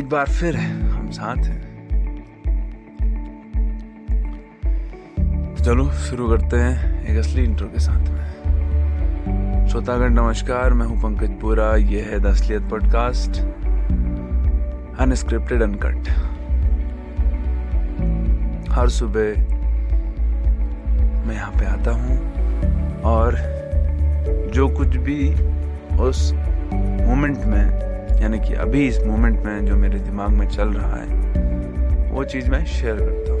एक बार फिर हम साथ हैं। तो चलो, शुरू करते हैं एक असली इंट्रो के साथ में। श्रोतागण, नमस्कार, मैं हूँ पंकज बोरा ये है द असलियत पॉडकास्ट अनस्क्रिप्टेड अनकट हर सुबह मैं यहाँ पे आता हूँ और जो कुछ भी उस मोमेंट में यानी कि अभी इस मोमेंट में जो मेरे दिमाग में चल रहा है, वो चीज़ मैं शेयर करता हूँ।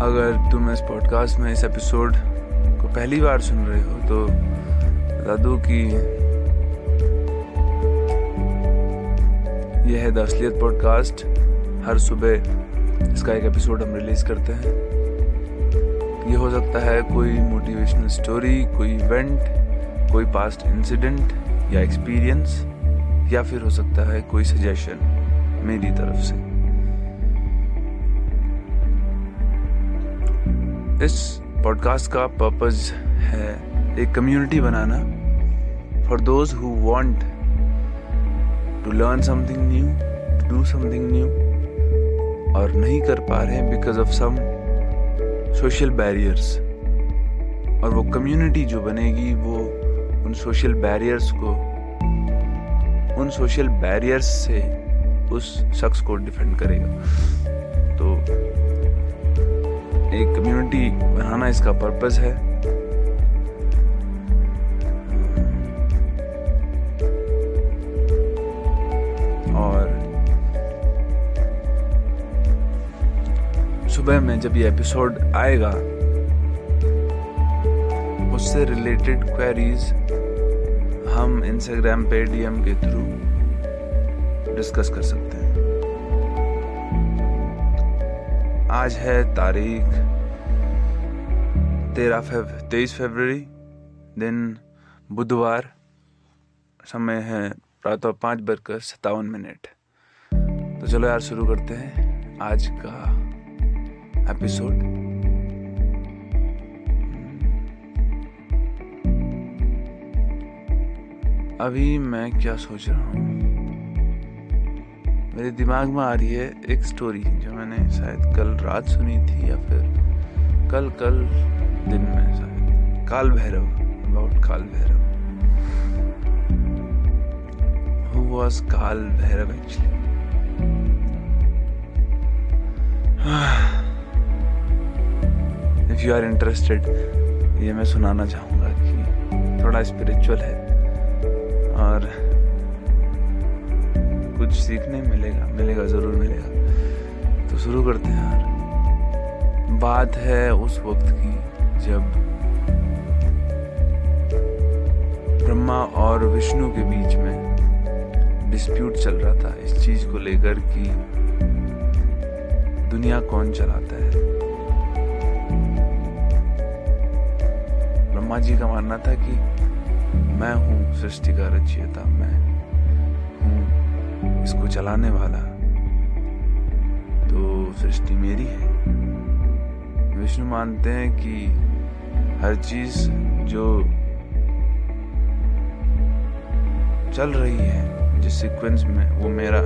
अगर तुम इस पॉडकास्ट में इस एपिसोड को पहली बार सुन रहे हो तो बता कि यह है द असलियत पॉडकास्ट हर सुबह इसका एक एपिसोड हम रिलीज़ करते हैं। ये हो सकता है कोई मोटिवेशनल स्टोरी कोई इवेंट कोई पास्ट इंसिडेंट या एक्सपीरियंस या फिर हो सकता है कोई सजेशन मेरी तरफ़ से। इस पॉडकास्ट का पर्पस है एक community banana for those who want to learn something new to do something new और नहीं कर पा रहे because of some social barriers और वो कम्युनिटी जो बनेगी वो उन सोशल बैरियर्स को, उन सोशल बैरियर्स से उस शख्स को डिफेंड करेगा। तो एक कम्युनिटी बनाना इसका पर्पस है। और सुबह में जब ये एपिसोड आएगा, उससे रिलेटेड क्वेरीज हम इंस्टाग्राम पे डीएम के थ्रू डिस्कस कर सकते हैं। आज है तारीख तेरह फेब, तेईस फरवरी, दिन बुधवार, समय है प्रातः पाँच बजकर सत्तावन मिनट। तो चलो यार शुरू करते हैं आज का एपिसोड अभी मैं क्या सोच रहा हूँ? मेरे दिमाग में आ रही है एक स्टोरी जो मैंने शायद कल रात सुनी थी या फिर कल कल दिन में शायद। काल भैरव अबाउट काल Bhairav. Who was Kaal Bhairav actually if you are interested ये मैं सुनाना चाहूँगा कि थोड़ा स्पिरिचुअल है। और कुछ सीखने मिलेगा मिलेगा, ज़रूर मिलेगा। तो शुरू करते हैं यार। बात है उस वक्त की, जब ब्रह्मा और विष्णु के बीच में डिस्प्यूट चल रहा था इस चीज़ को लेकर कि दुनिया कौन चलाता है। ब्रह्मा जी का मानना था कि मैं हूँ सृष्टि का रचयिता मैं हूँ इसको चलाने वाला। तो सृष्टि मेरी है। विष्णु मानते हैं कि हर चीज़ जो चल रही है, जिस सीक्वेंस में वो मेरा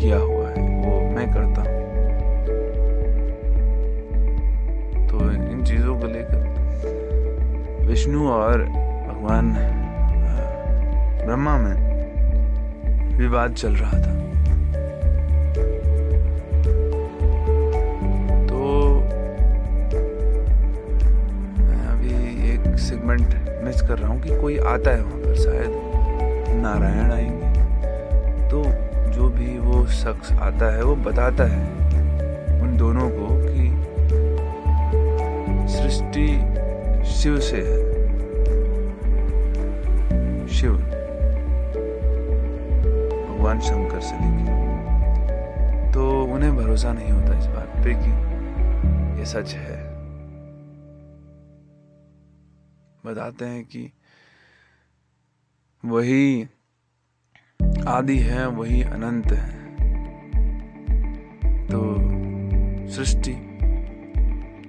किया हुआ है, वो मैं करता हूँ। तो इन चीज़ों को लेकर विष्णु और भगवान ब्रह्मा में विवाद चल रहा था। तो मैं अभी एक सेगमेंट मिस कर रहा हूँ कि कोई आता है वहाँ पर, शायद नारायण आएँगे। तो जो भी वो शख्स आता है, वो बताता है उन दोनों को कि सृष्टि शिव से है। शिव भगवान शंकर से लेके तो उन्हें भरोसा नहीं होता इस बात पे कि ये सच है। बताते हैं कि वही आदि है, वही अनंत है। तो सृष्टि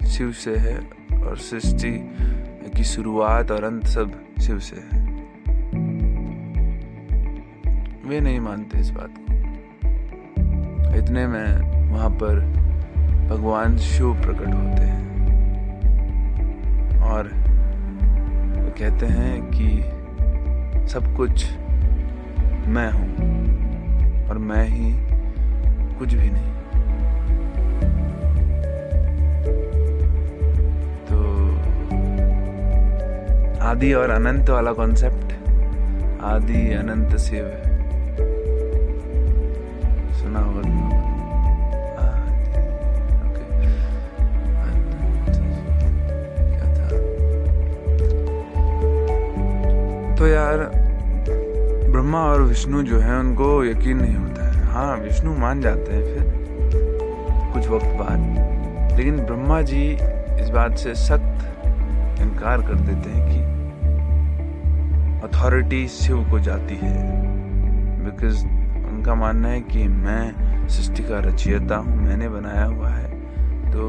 शिव से है और सृष्टि की शुरुआत और अंत सब शिव से है। वे नहीं मानते इस बात को। इतने में वहाँ पर भगवान शिव प्रकट होते हैं। और वो कहते हैं कि सब कुछ मैं हूँ और मैं ही कुछ भी नहीं। तो आदि और अनंत वाला कॉन्सेप्ट आदि, अनंत, शिव। यार, ब्रह्मा और विष्णु जो है, उनको यकीन नहीं होता है। हाँ विष्णु मान जाते हैं फिर, कुछ वक्त बाद। लेकिन ब्रह्मा जी इस बात से सख्त इनकार कर देते हैं कि अथॉरिटी शिव को जाती है। बिकॉज़ उनका मानना है कि मैं सृष्टि का रचयिता हूँ, मैंने बनाया हुआ है तो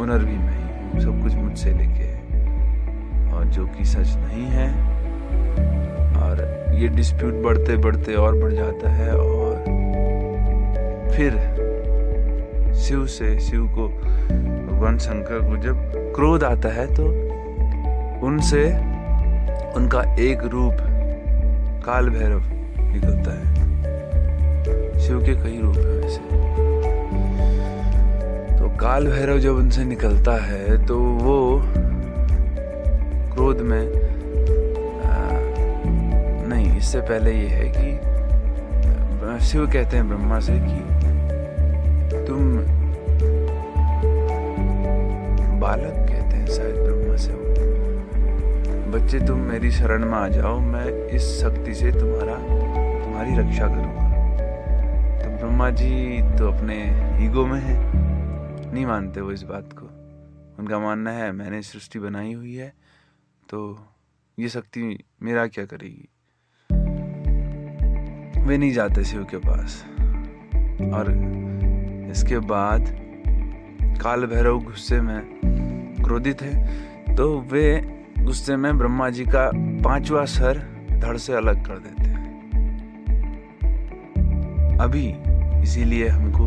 ओनर भी मैं ही हूँ, सब कुछ मुझसे लेके है। और जो कि सच नहीं है और ये डिस्प्यूट बढ़ते बढ़ते और बढ़ जाता है और फिर शिव से, शिव को भगवान शंकर को जब क्रोध आता है तो उनसे उनका एक रूप काल भैरव निकलता है। शिव के कई रूप है वैसे। तो काल भैरव जब उनसे निकलता है तो वो क्रोध में इससे पहले ये है कि शिव कहते हैं ब्रह्मा से कि तुम बालक कहते हैं, शायद ब्रह्मा से वो बच्चे, तुम मेरी शरण में आ जाओ, मैं इस शक्ति से तुम्हारा, तुम्हारी रक्षा करूँगा। तो ब्रह्मा जी तो अपने ईगो में है, नहीं मानते वो इस बात को। उनका मानना है, मैंने सृष्टि बनाई हुई है तो ये शक्ति मेरा क्या करेगी? वे नहीं जाते शिव के पास। और इसके बाद काल भैरव गुस्से में क्रोधित है तो वे गुस्से में ब्रह्मा जी का पांचवा सर धड़ से अलग कर देते हैं। अभी इसीलिए हमको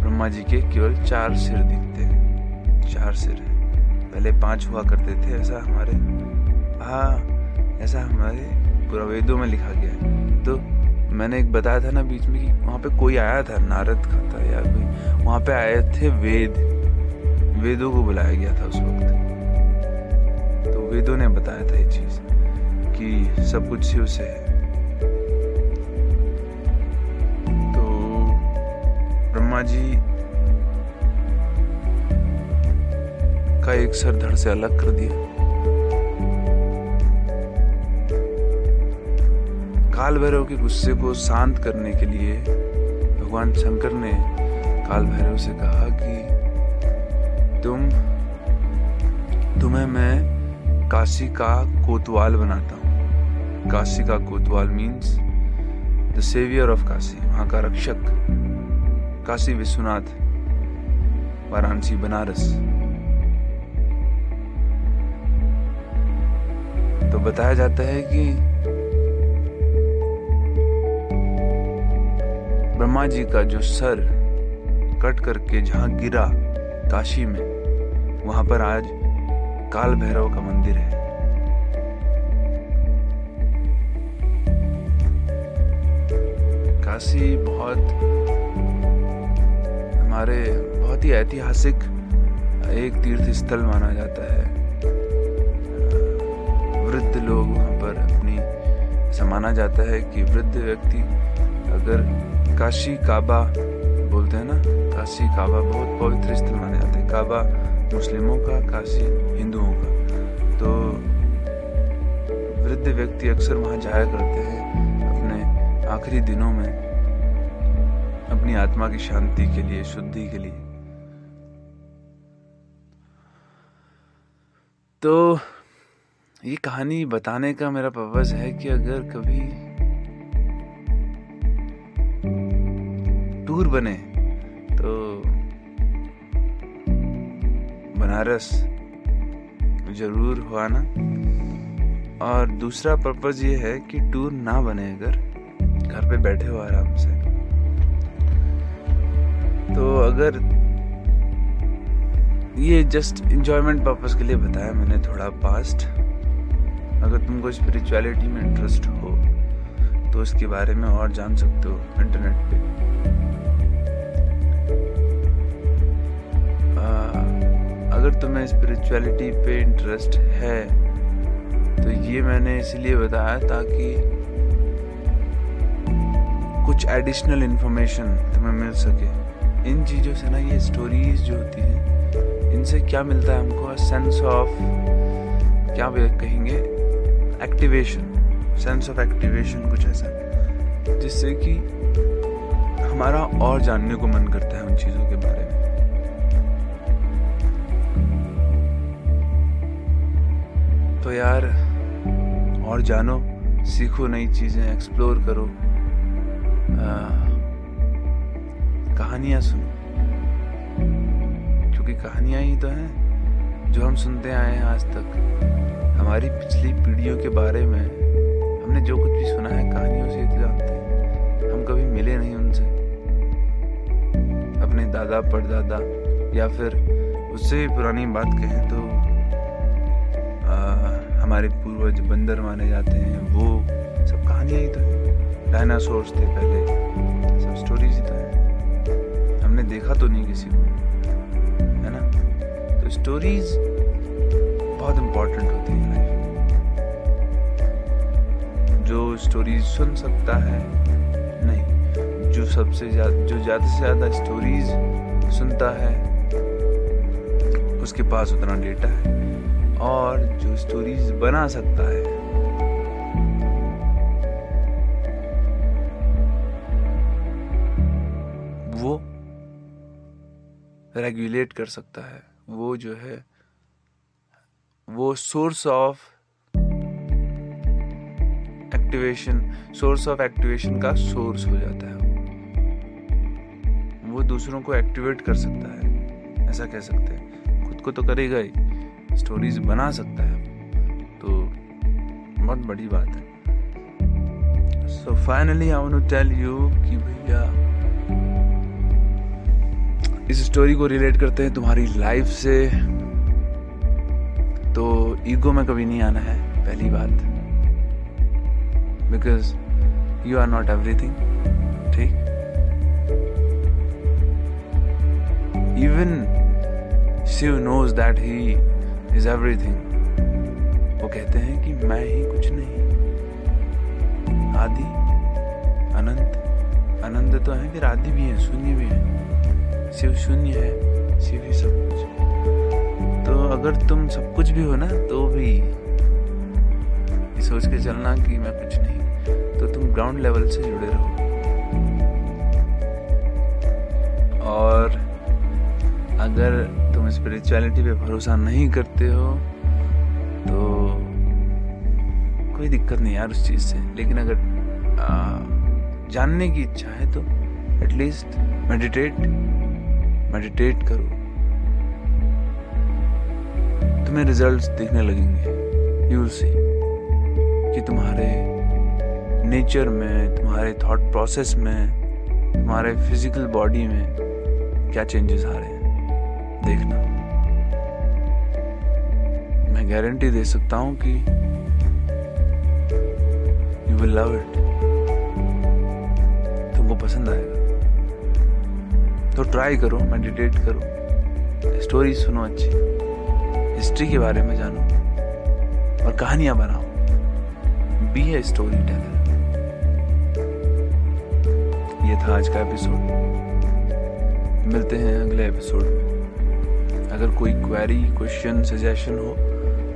ब्रह्मा जी के केवल चार सिर दिखते हैं। चार सिर। पहले पाँच हुआ करते थे, ऐसा हमारे हाँ ऐसा हमारे पूरा वेदों में लिखा गया है। मैंने एक बताया था ना बीच में कि वहाँ पे कोई आया था, नारद का था या कोई, वहाँ पे आए थे वेद। वेदों को बुलाया गया था उस वक्त। तो वेदों ने बताया था ये चीज़ कि सब कुछ शिव से है। तो ब्रह्मा जी का एक सर धड़ से अलग कर दिया। काल भैरव के गुस्से को शांत करने के लिए भगवान शंकर ने काल भैरव से कहा कि तुम, तुम्हें मैं काशी का कोतवाल बनाता हूँ। काशी का कोतवाल means the saviour of Kashi, वहाँ का रक्षक। काशी विश्वनाथ, वाराणसी, बनारस। तो बताया जाता है कि ब्रह्मा जी का जो सर कट करके जहाँ गिरा काशी में, वहाँ पर आज काल भैरव का मंदिर है। काशी बहुत हमारे बहुत ही ऐतिहासिक एक तीर्थ स्थल माना जाता है। वृद्ध लोग वहाँ पर अपनी ऐसा माना जाता है कि वृद्ध व्यक्ति अगर काशी काबा बोलते हैं ना, काशी काबा बहुत पवित्र स्थल माने जाते हैं। काबा मुस्लिमों का, काशी हिंदुओं का। तो वृद्ध व्यक्ति अक्सर वहाँ जाया करते हैं अपने आखिरी दिनों में, अपनी आत्मा की शांति के लिए, शुद्धि के लिए। तो ये कहानी बताने का मेरा पर्पज है कि अगर कभी टूर बने तो बनारस ज़रूर हो आना और दूसरा पर्पज़ ये है कि टूर ना बने अगर, घर पे बैठे हो आराम से। तो अगर ये जस्ट इंजॉयमेंट पर्पज़ के लिए बताया मैंने थोड़ा पास्ट अगर तुमको स्पिरिचुअलिटी में इंटरेस्ट हो तो इसके बारे में और जान सकते हो इंटरनेट पे। अगर तुम्हें स्पिरिचुअलिटी पे इंटरेस्ट है तो ये मैंने इसलिए बताया ताकि कुछ एडिशनल इंफॉर्मेशन तुम्हें मिल सके। इन चीज़ों से ना ये स्टोरीज जो होती हैं, इनसे क्या मिलता है हमको? सेंस ऑफ़ क्या कहेंगे? एक्टिवेशन सेंस ऑफ़ एक्टिवेशन कुछ ऐसा। जिससे कि हमारा और जानने को मन करता है उन चीज़ों के बारे में। तो यार, और जानो, सीखो नई चीज़ें एक्सप्लोर करो। कहानियाँ सुनो। क्योंकि कहानियाँ ही तो हैं जो हम सुनते आए हैं आज तक। हमारी पिछली पीढ़ियों के बारे में हमने जो कुछ भी सुना है, कहानियों से तो जानते हैं। हम कभी मिले नहीं उनसे। अपने दादा, परदादा, या फिर उससे भी पुरानी बात कहें तो हमारे पूर्वज बंदर माने जाते हैं। वो सब कहानियाँ ही तो है। डायनासोर्स थे पहले। सब स्टोरीज ही तो है। हमने देखा तो नहीं किसी को। है ना? तो स्टोरीज बहुत इम्पोर्टेंट होती है लाइफ जो स्टोरीज सुन सकता है, नहीं। जो सबसे ज़्यादा जो ज़्यादा से ज़्यादा स्टोरीज सुनता है, उसके पास उतना डेटा है। और जो स्टोरीज बना सकता है। वो रेगुलेट कर सकता है। वो जो है, वो source of activation source of activation का सोर्स हो जाता है। वो दूसरों को एक्टिवेट कर सकता है। ऐसा कह सकते हैं। खुद को तो करेगा ही। स्टोरीज बना सकता है। तो बहुत बड़ी बात है। So finally I want to tell you कि भैया, इस स्टोरी को रिलेट करते हैं तुम्हारी लाइफ से। तो ईगो में कभी नहीं आना है, पहली बात। Because you are not everything ठीक? Even Shiv knows that he is everything वो कहते हैं कि मैं ही कुछ नहीं। आदि, अनंत अनंत तो है, फिर आदि भी है, शून्य भी है। शिव शून्य है, शिव ही सब कुछ तो अगर तुम सब कुछ भी हो ना तो भी ये सोच के चलना कि मैं कुछ नहीं तो तुम ग्राउंड लेवल से जुड़े रहो। और अगर स्पिरिचुअलिटी पे भरोसा नहीं करते हो तो कोई दिक्कत नहीं यार उस चीज़ से। लेकिन अगर जानने की इच्छा है तो एटलीस्ट मेडिटेट मेडिटेट करो। तुम्हें रिजल्ट्स दिखने लगेंगे। यू सी कि तुम्हारे नेचर में, तुम्हारे थॉट प्रोसेस में, तुम्हारे फ़िज़िकल बॉडी में क्या चेंजेस आ रहे हैं। देखना। मैं गारंटी दे सकता हूँ कि यू विल लव इट तुमको पसंद आएगा। तो ट्राई करो मेडिटेट करो। स्टोरी सुनो अच्छी। हिस्ट्री के बारे में जानो। और कहानियाँ बनाओ। बी ए स्टोरी टेलर ये था आज का एपिसोड मिलते हैं अगले एपिसोड में। अगर कोई क्वेरी क्वेश्चन सजेशन हो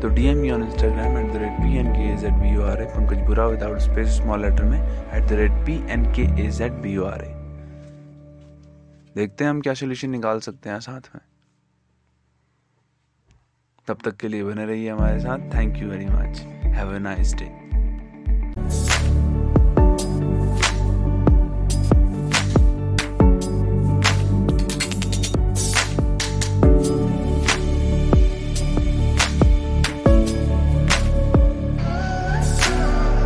तो D M on Instagram at the rate P N K A Z B O R A Pankaj Bora without space small letter में at the rate P N K A Z B O R A देखते हैं हम क्या solution निकाल सकते हैं साथ में। तब तक के लिए बने रहिए हमारे साथ। Thank you very much have a nice day